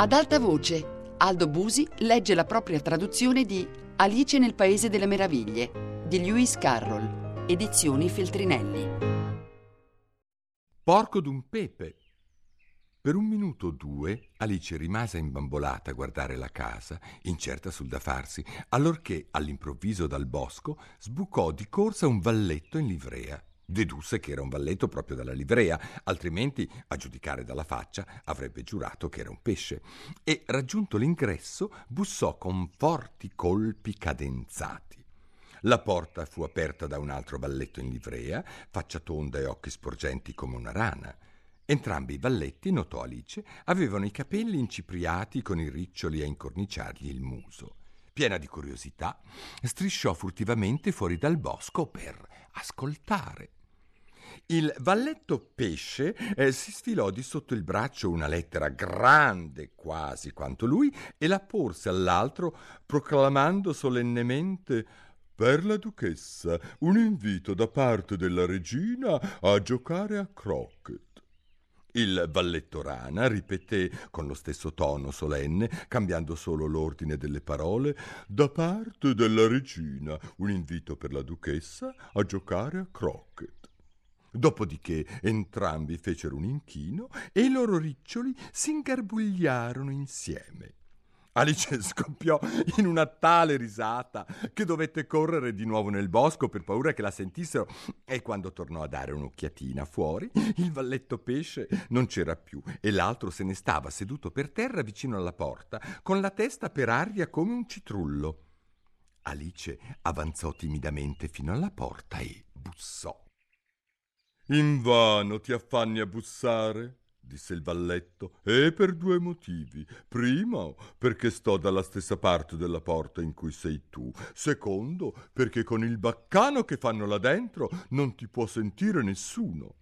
Ad alta voce, Aldo Busi legge la propria traduzione di Alice nel Paese delle Meraviglie di Lewis Carroll, edizioni Feltrinelli. Porco d'un pepe. Per un minuto o due Alice rimase imbambolata a guardare la casa, incerta sul da farsi, allorché all'improvviso dal bosco sbucò di corsa un valletto in livrea. Dedusse che era un valletto proprio dalla livrea, altrimenti, a giudicare dalla faccia, avrebbe giurato che era un pesce. E, raggiunto l'ingresso, bussò con forti colpi cadenzati. La porta fu aperta da un altro valletto in livrea, faccia tonda e occhi sporgenti come una rana. Entrambi i valletti, notò Alice, avevano i capelli incipriati con i riccioli a incorniciargli il muso. Piena di curiosità, strisciò furtivamente fuori dal bosco per ascoltare. Il valletto pesce eh, si sfilò di sotto il braccio una lettera grande quasi quanto lui e la porse all'altro proclamando solennemente per la duchessa un invito da parte della regina a giocare a croquet. Il valletto rana ripeté con lo stesso tono solenne, cambiando solo l'ordine delle parole, da parte della regina un invito per la duchessa a giocare a croquet. Dopodiché entrambi fecero un inchino e i loro riccioli si ingarbugliarono insieme. Alice scoppiò in una tale risata che dovette correre di nuovo nel bosco per paura che la sentissero e quando tornò a dare un'occhiatina fuori il valletto pesce non c'era più e l'altro se ne stava seduto per terra vicino alla porta con la testa per aria come un citrullo. Alice avanzò timidamente fino alla porta e bussò. Invano ti affanni a bussare, disse il valletto, e per due motivi. Primo, perché sto dalla stessa parte della porta in cui sei tu. Secondo, perché con il baccano che fanno là dentro non ti può sentire nessuno.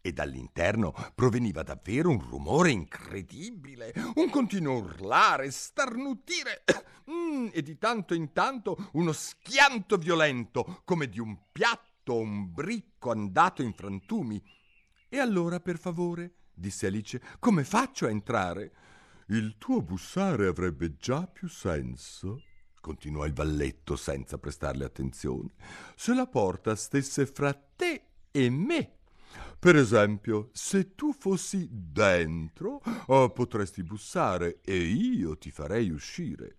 E dall'interno proveniva davvero un rumore incredibile, un continuo urlare, starnutire, mm, e di tanto in tanto uno schianto violento, come di un piatto un bricco andato in frantumi. E allora, per favore, disse Alice, come faccio a entrare? Il tuo bussare avrebbe già più senso, continuò il valletto senza prestarle attenzione, se la porta stesse fra te e me. Per esempio, se tu fossi dentro, oh, potresti bussare e io ti farei uscire.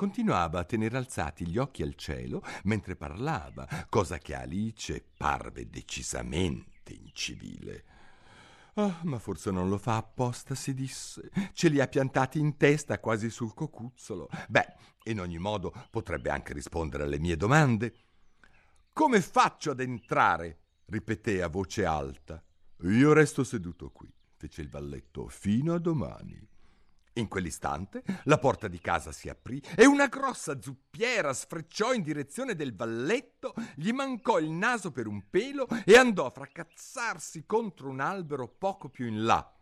Continuava a tenere alzati gli occhi al cielo mentre parlava, cosa che a Alice parve decisamente incivile. Ah, ma forse non lo fa apposta, si disse. Ce li ha piantati in testa quasi sul cocuzzolo. Beh, in ogni modo potrebbe anche rispondere alle mie domande. Come faccio ad entrare? ripeté a voce alta. Io resto seduto qui, fece il valletto, fino a domani. In quell'istante la porta di casa si aprì e una grossa zuppiera sfrecciò in direzione del valletto, gli mancò il naso per un pelo e andò a fracazzarsi contro un albero poco più in là.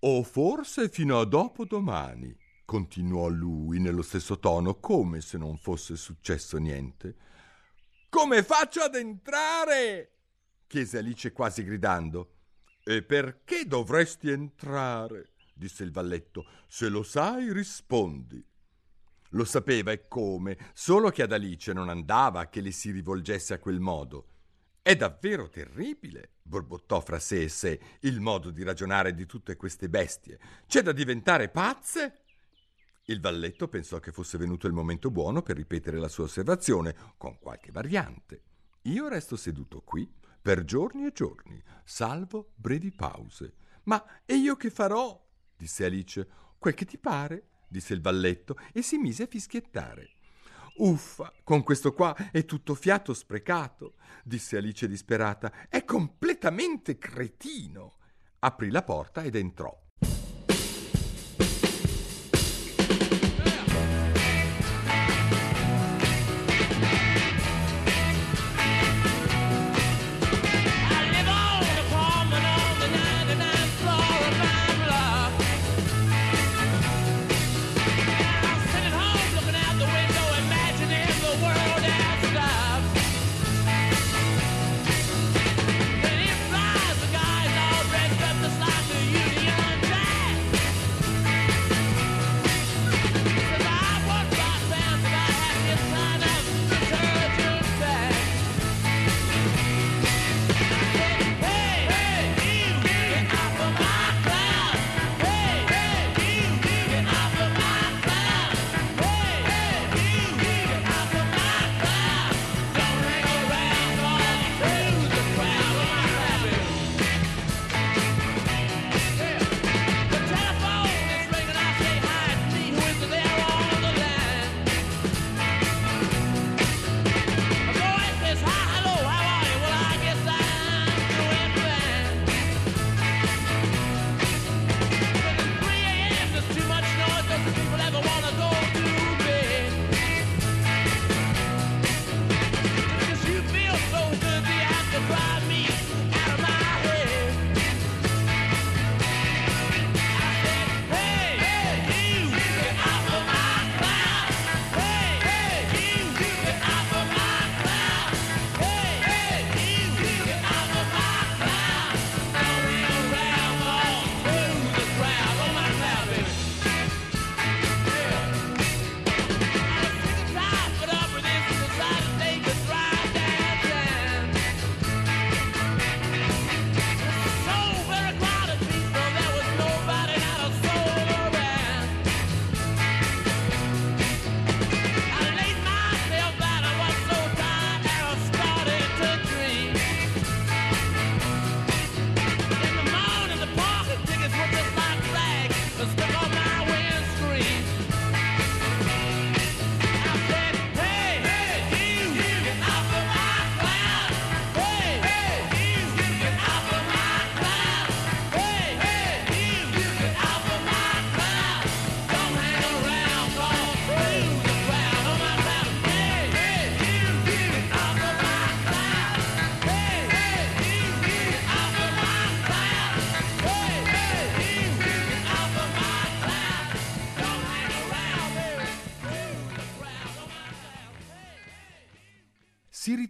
O forse fino a dopo domani, continuò lui nello stesso tono, come se non fosse successo niente. Come faccio ad entrare? chiese Alice quasi gridando. E perché dovresti entrare? Disse il valletto. Se lo sai, rispondi. Lo sapeva e come, solo che ad Alice non andava che le si rivolgesse a quel modo. È davvero terribile, borbottò fra sé e sé, il modo di ragionare di tutte queste bestie. C'è da diventare pazze? Il valletto pensò che fosse venuto il momento buono per ripetere la sua osservazione, con qualche variante. Io resto seduto qui per giorni e giorni, salvo brevi pause. Ma e io che farò? Disse Alice. Quel che ti pare, disse il valletto e si mise a fischiettare. Uffa, con questo qua è tutto fiato sprecato, disse Alice disperata. È completamente cretino. Aprì la porta ed entrò.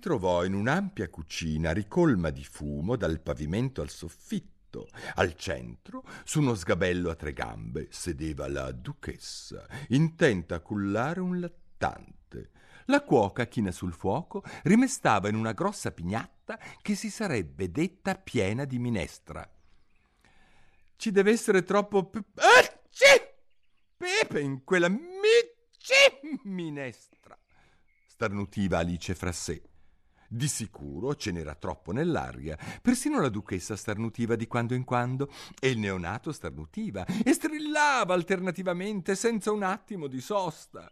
Trovò in un'ampia cucina ricolma di fumo dal pavimento al soffitto. Al centro, su uno sgabello a tre gambe, sedeva la duchessa, intenta a cullare un lattante. La cuoca, china sul fuoco, rimestava in una grossa pignatta che si sarebbe detta piena di minestra. Ci deve essere troppo pe- pepe in quella mi- minestra, starnutiva Alice fra sé. Di sicuro ce n'era troppo nell'aria. Persino la duchessa starnutiva di quando in quando e il neonato starnutiva e strillava alternativamente senza un attimo di sosta.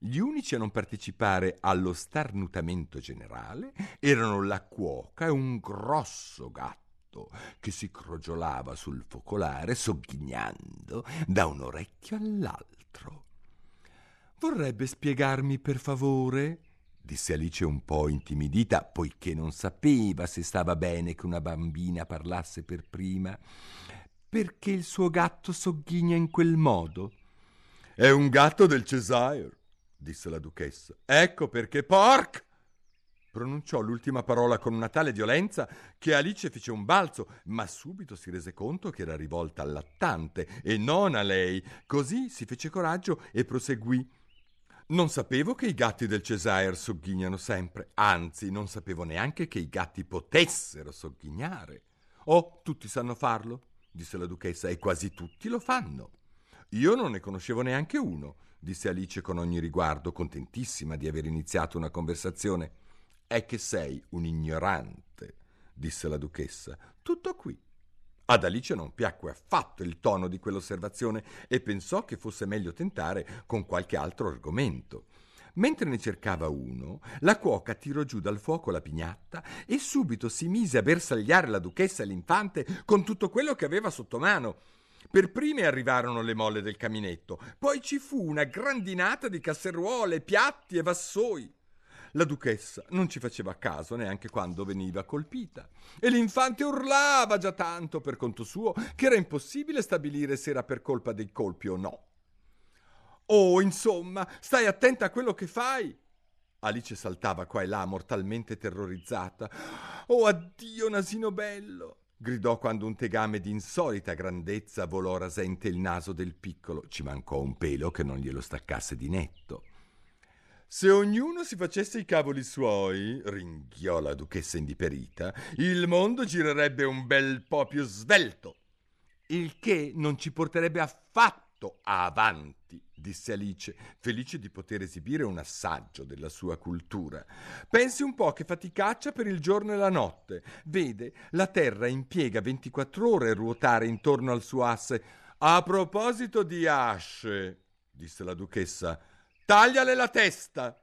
Gli unici a non partecipare allo starnutamento generale erano la cuoca e un grosso gatto che si crogiolava sul focolare sogghignando da un orecchio all'altro. Vorrebbe spiegarmi per favore? Disse Alice un po' intimidita, poiché non sapeva se stava bene che una bambina parlasse per prima. Perché il suo gatto sogghigna in quel modo? È un gatto del Cesire, disse la duchessa. Ecco perché porc! Pronunciò l'ultima parola con una tale violenza che Alice fece un balzo, ma subito si rese conto che era rivolta al lattante e non a lei. Così si fece coraggio e proseguì. Non sapevo che i gatti del Cesire sogghignano sempre, anzi non sapevo neanche che i gatti potessero sogghignare. Oh, tutti sanno farlo, disse la duchessa, e quasi tutti lo fanno. Io non ne conoscevo neanche uno, disse Alice con ogni riguardo, contentissima di aver iniziato una conversazione. È che sei un ignorante, disse la duchessa. Tutto qui. Ad Alice non piacque affatto il tono di quell'osservazione e pensò che fosse meglio tentare con qualche altro argomento. Mentre ne cercava uno, la cuoca tirò giù dal fuoco la pignatta e subito si mise a bersagliare la duchessa e l'infante con tutto quello che aveva sotto mano. Per prime arrivarono le molle del caminetto, poi ci fu una grandinata di casseruole, piatti e vassoi. La duchessa non ci faceva caso neanche quando veniva colpita e l'infante urlava già tanto per conto suo che era impossibile stabilire se era per colpa dei colpi o no. Oh, insomma, stai attenta a quello che fai. Alice saltava qua e là, mortalmente terrorizzata. Oh, addio, nasino bello! gridò quando un tegame di insolita grandezza volò rasente il naso del piccolo. Ci mancò un pelo che non glielo staccasse di netto. Se ognuno si facesse i cavoli suoi, ringhiò la duchessa indiperita, il mondo girerebbe un bel po' più svelto. Il che non ci porterebbe affatto avanti, disse Alice, felice di poter esibire un assaggio della sua cultura. Pensi un po' che faticaccia per il giorno e la notte. Vede, la Terra impiega 24 ore a ruotare intorno al suo asse. A proposito di asce, disse la duchessa, Tagliale la testa!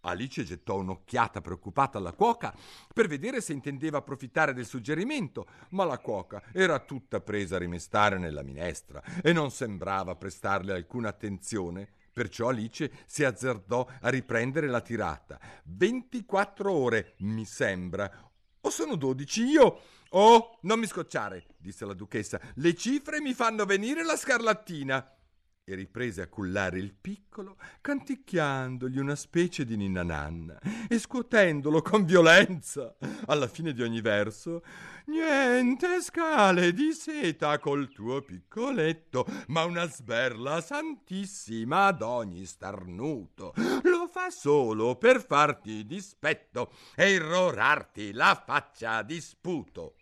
Alice gettò un'occhiata preoccupata alla cuoca per vedere se intendeva approfittare del suggerimento, ma la cuoca era tutta presa a rimestare nella minestra e non sembrava prestarle alcuna attenzione. Perciò Alice si azzardò a riprendere la tirata. Ventiquattro ore, mi sembra. O sono dodici io? Oh, non mi scocciare, disse la duchessa. Le cifre mi fanno venire la scarlattina e riprese a cullare il piccolo, canticchiandogli una specie di ninna nanna e scuotendolo con violenza. Alla fine di ogni verso, niente scale di seta col tuo piccoletto, ma una sberla santissima ad ogni starnuto. Lo fa solo per farti dispetto e irrorarti la faccia di sputo.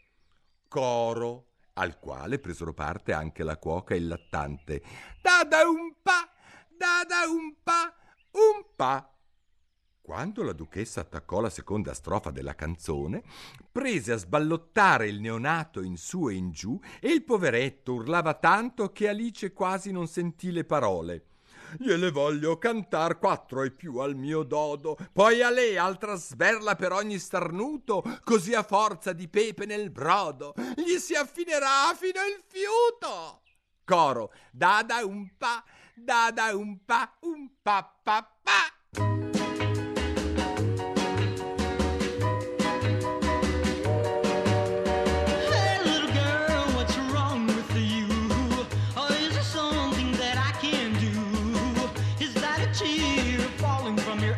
Coro al quale presero parte anche la cuoca e il lattante. Dada un pa, dada un pa, un pa. Quando la duchessa attaccò la seconda strofa della canzone, prese a sballottare il neonato in su e in giù e il poveretto urlava tanto che Alice quasi non sentì le parole gliele voglio cantar quattro e più al mio dodo, poi a lei altra sberla per ogni starnuto, così a forza di pepe nel brodo, gli si affinerà fino il fiuto. Coro, dada un pa, dada un pa, un pa pa pa.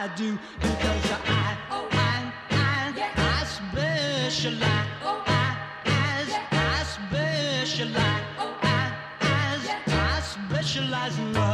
I do. Because I, oh, I, I, I specialize, Oh, I, I specialize, oh, I, I specialize in love.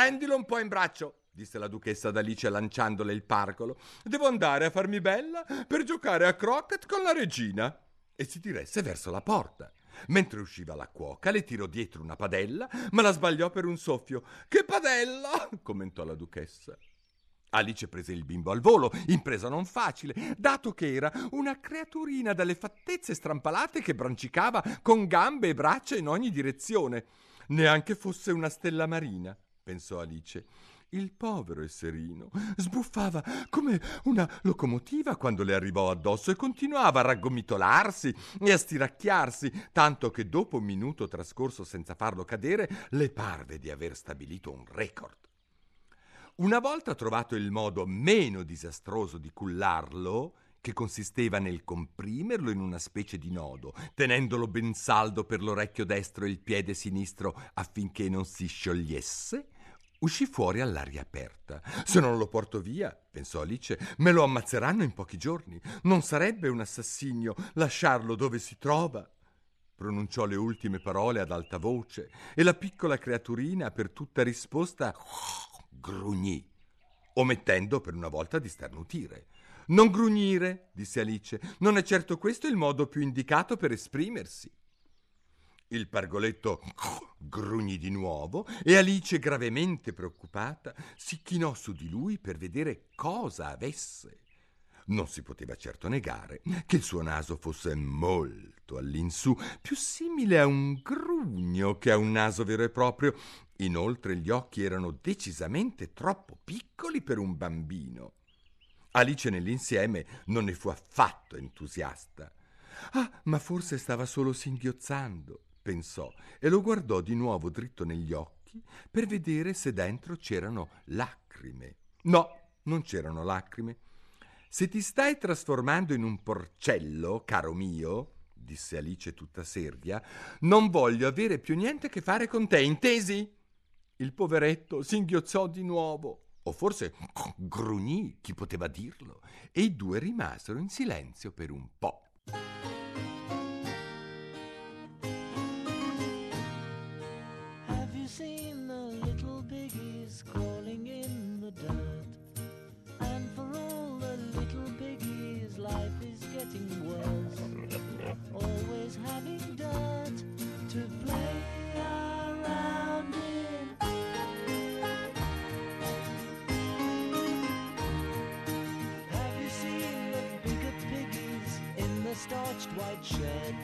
Prendilo un po' in braccio, disse la duchessa ad Alice lanciandole il parcolo. Devo andare a farmi bella per giocare a croquet con la regina. E si diresse verso la porta. Mentre usciva la cuoca, le tirò dietro una padella, ma la sbagliò per un soffio. Che padella! commentò la duchessa. Alice prese il bimbo al volo, impresa non facile, dato che era una creaturina dalle fattezze strampalate che brancicava con gambe e braccia in ogni direzione. Neanche fosse una stella marina, pensò Alice. Il povero esserino sbuffava come una locomotiva quando le arrivò addosso e continuava a raggomitolarsi e a stiracchiarsi, tanto che dopo un minuto trascorso senza farlo cadere, le parve di aver stabilito un record. Una volta trovato il modo meno disastroso di cullarlo, che consisteva nel comprimerlo in una specie di nodo, tenendolo ben saldo per l'orecchio destro e il piede sinistro affinché non si sciogliesse, uscì fuori all'aria aperta. Se non lo porto via, pensò Alice, me lo ammazzeranno in pochi giorni. Non sarebbe un assassinio lasciarlo dove si trova. Pronunciò le ultime parole ad alta voce e la piccola creaturina per tutta risposta grugnì, omettendo per una volta di sternutire. Non grugnire, disse Alice, non è certo questo il modo più indicato per esprimersi. Il pargoletto grugnì di nuovo e Alice, gravemente preoccupata, si chinò su di lui per vedere cosa avesse. Non si poteva certo negare che il suo naso fosse molto all'insù, più simile a un grugno che a un naso vero e proprio. Inoltre gli occhi erano decisamente troppo piccoli per un bambino. Alice nell'insieme non ne fu affatto entusiasta. Ah, ma forse stava solo singhiozzando, pensò, e lo guardò di nuovo dritto negli occhi per vedere se dentro c'erano lacrime. No, non c'erano lacrime. Se ti stai trasformando in un porcello, caro mio, disse Alice tutta seria, non voglio avere più niente a che fare con te, intesi? Il poveretto singhiozzò di nuovo, o forse grugnì, chi poteva dirlo, e i due rimasero in silenzio per un po'. bloodshed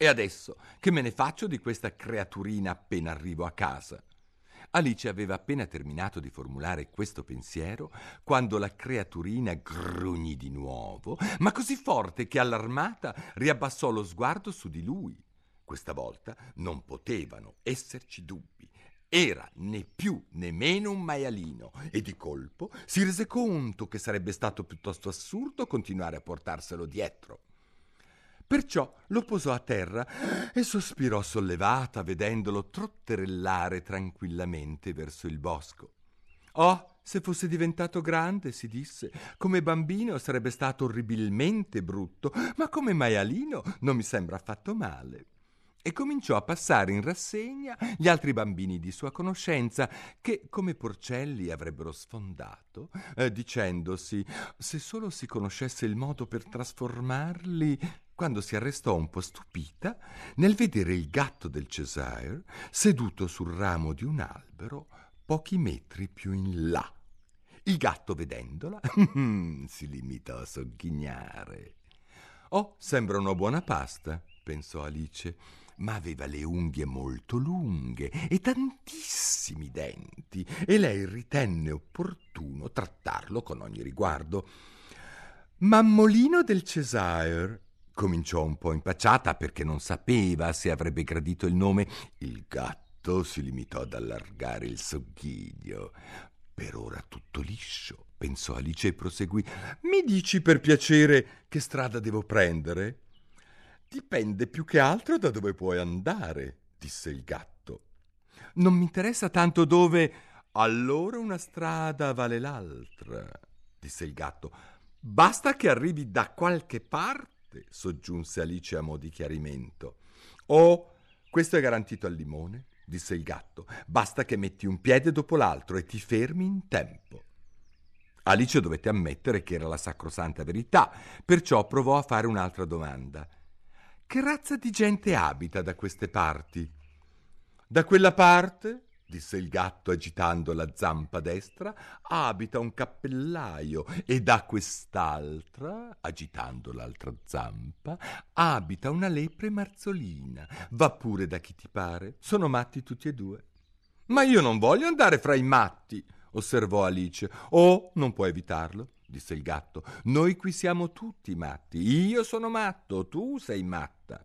E adesso che me ne faccio di questa creaturina appena arrivo a casa? Alice aveva appena terminato di formulare questo pensiero quando la creaturina grugnì di nuovo, ma così forte che allarmata riabbassò lo sguardo su di lui. Questa volta non potevano esserci dubbi. Era né più né meno un maialino e di colpo si rese conto che sarebbe stato piuttosto assurdo continuare a portarselo dietro. Perciò lo posò a terra e sospirò sollevata vedendolo trotterellare tranquillamente verso il bosco. Oh, se fosse diventato grande, si disse, come bambino sarebbe stato orribilmente brutto, ma come maialino non mi sembra affatto male. E cominciò a passare in rassegna gli altri bambini di sua conoscenza che, come porcelli, avrebbero sfondato, eh, dicendosi se solo si conoscesse il modo per trasformarli quando si arrestò un po' stupita nel vedere il gatto del Cesare seduto sul ramo di un albero pochi metri più in là. Il gatto, vedendola, si limitò a sogghignare. Oh, sembra una buona pasta, pensò Alice, ma aveva le unghie molto lunghe e tantissimi denti, e lei ritenne opportuno trattarlo con ogni riguardo. Mammolino del Cesare, cominciò un po' impacciata perché non sapeva se avrebbe gradito il nome. Il gatto si limitò ad allargare il sogghiglio. Per ora tutto liscio, pensò Alice e proseguì. Mi dici per piacere che strada devo prendere? Dipende più che altro da dove puoi andare, disse il gatto. Non mi interessa tanto dove. Allora una strada vale l'altra, disse il gatto. Basta che arrivi da qualche parte, soggiunse Alice a mo' di chiarimento. Oh, questo è garantito al limone, disse il gatto. Basta che metti un piede dopo l'altro e ti fermi in tempo. Alice dovette ammettere che era la sacrosanta verità, perciò provò a fare un'altra domanda. Che razza di gente abita da queste parti? Da quella parte, disse il gatto agitando la zampa destra, abita un cappellaio e da quest'altra, agitando l'altra zampa, abita una lepre marzolina. Va pure da chi ti pare. Sono matti tutti e due. Ma io non voglio andare fra i matti, osservò Alice. Oh, non puoi evitarlo, disse il gatto. Noi qui siamo tutti matti. Io sono matto, tu sei matta.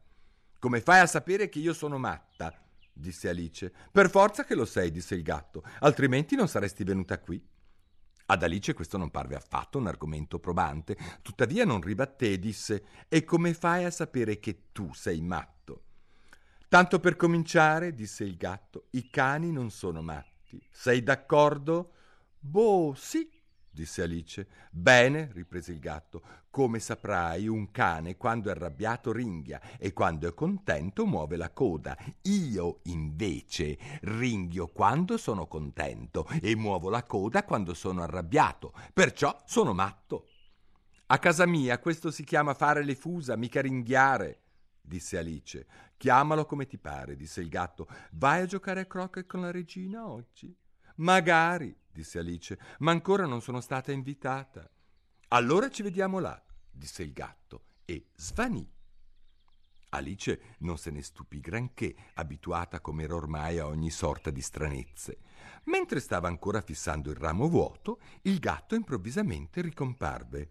Come fai a sapere che io sono matta? Disse Alice. Per forza che lo sei, disse il gatto, altrimenti non saresti venuta qui. Ad Alice questo non parve affatto un argomento probante, tuttavia non ribatté e disse E come fai a sapere che tu sei matto? Tanto per cominciare, disse il gatto, i cani non sono matti. Sei d'accordo? Boh, sì, disse Alice. Bene, riprese il gatto, come saprai, un cane quando è arrabbiato ringhia e quando è contento muove la coda. Io, invece, ringhio quando sono contento e muovo la coda quando sono arrabbiato. Perciò sono matto. A casa mia questo si chiama fare le fusa, mica ringhiare, disse Alice. Chiamalo come ti pare, disse il gatto. Vai a giocare a croquet con la regina oggi? Magari, disse Alice, ma ancora non sono stata invitata. Allora ci vediamo là, disse il gatto e svanì. Alice non se ne stupì granché, abituata come era ormai a ogni sorta di stranezze. Mentre stava ancora fissando il ramo vuoto, il gatto improvvisamente ricomparve.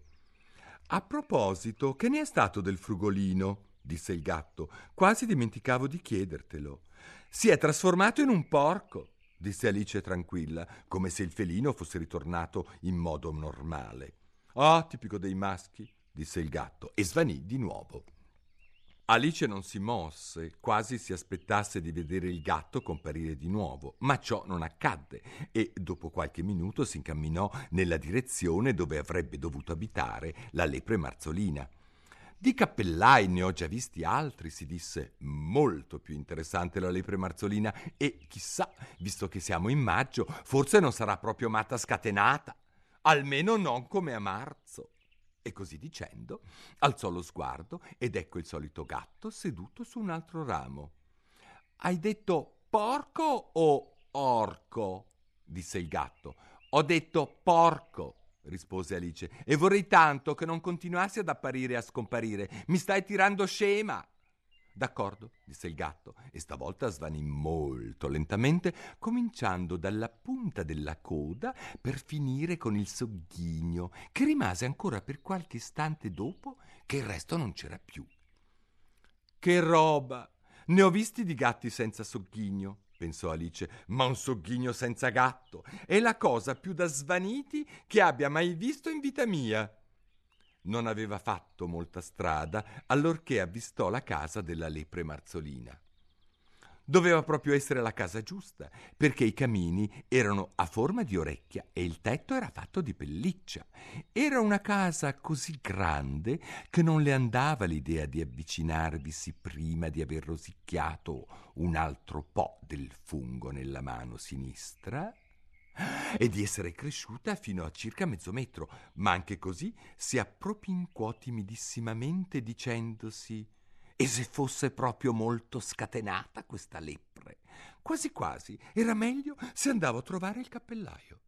A proposito, che ne è stato del frugolino? disse il gatto. Quasi dimenticavo di chiedertelo. Si è trasformato in un porco disse Alice tranquilla, come se il felino fosse ritornato in modo normale. Ah, tipico dei maschi, disse il gatto, e svanì di nuovo. Alice non si mosse, quasi si aspettasse di vedere il gatto comparire di nuovo, ma ciò non accadde e dopo qualche minuto si incamminò nella direzione dove avrebbe dovuto abitare la lepre marzolina. Di cappellai ne ho già visti altri, si disse, molto più interessante la lepre marzolina e chissà, visto che siamo in maggio, forse non sarà proprio matta scatenata, almeno non come a marzo. E così dicendo, alzò lo sguardo ed ecco il solito gatto seduto su un altro ramo. Hai detto porco o orco? disse il gatto. Ho detto porco, rispose Alice, e vorrei tanto che non continuassi ad apparire e a scomparire. Mi stai tirando scema. D'accordo, disse il gatto, e stavolta svanì molto lentamente, cominciando dalla punta della coda per finire con il sogghigno, che rimase ancora per qualche istante dopo che il resto non c'era più. Che roba! Ne ho visti di gatti senza sogghigno, pensò Alice, ma un sogghigno senza gatto è la cosa più da svaniti che abbia mai visto in vita mia. Non aveva fatto molta strada allorché avvistò la casa della lepre marzolina. Doveva proprio essere la casa giusta, perché i camini erano a forma di orecchia e il tetto era fatto di pelliccia. Era una casa così grande che non le andava l'idea di avvicinarvisi prima di aver rosicchiato un altro po' del fungo nella mano sinistra e di essere cresciuta fino a circa mezzo metro, ma anche così si appropinquò timidissimamente dicendosi e se fosse proprio molto scatenata questa lepre? Quasi quasi era meglio se andavo a trovare il cappellaio.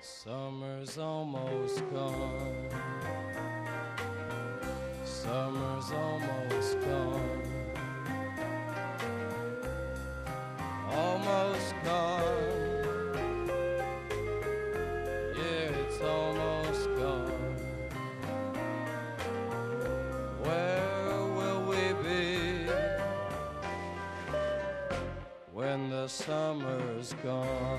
Summer's almost gone. Summer's almost summer's gone?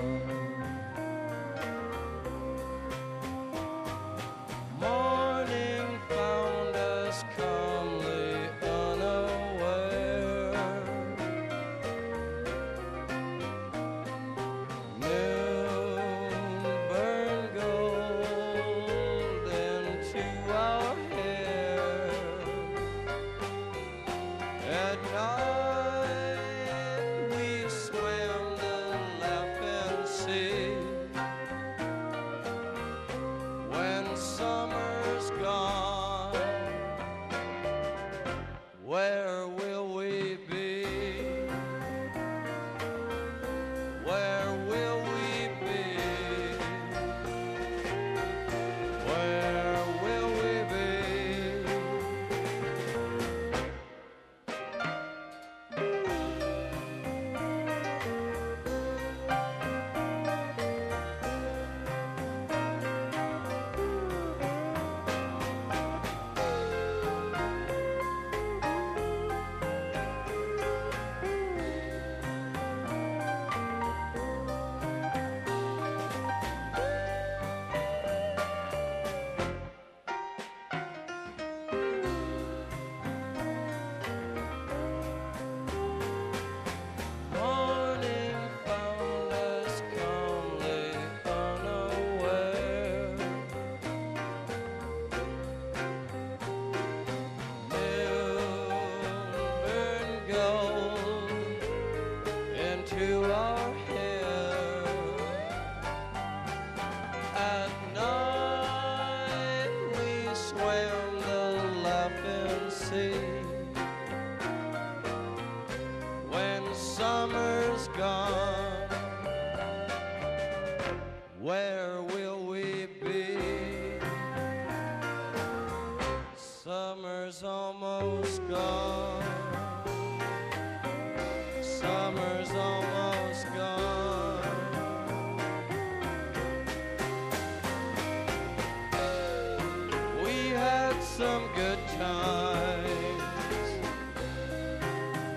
Some good times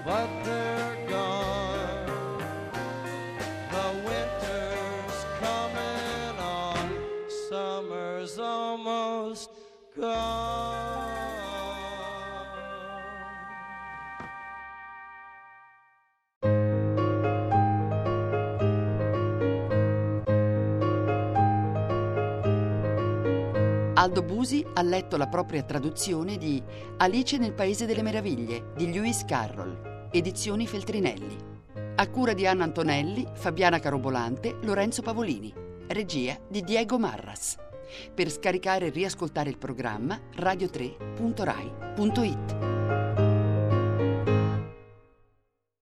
but they're gone. The winter's coming on, summer's almost gone. Aldo Busi ha letto la propria traduzione di Alice nel Paese delle Meraviglie di Lewis Carroll, edizioni Feltrinelli. A cura di Anna Antonelli, Fabiana Carobolante, Lorenzo Pavolini. Regia di Diego Marras. Per scaricare e riascoltare il programma radio3.rai.it.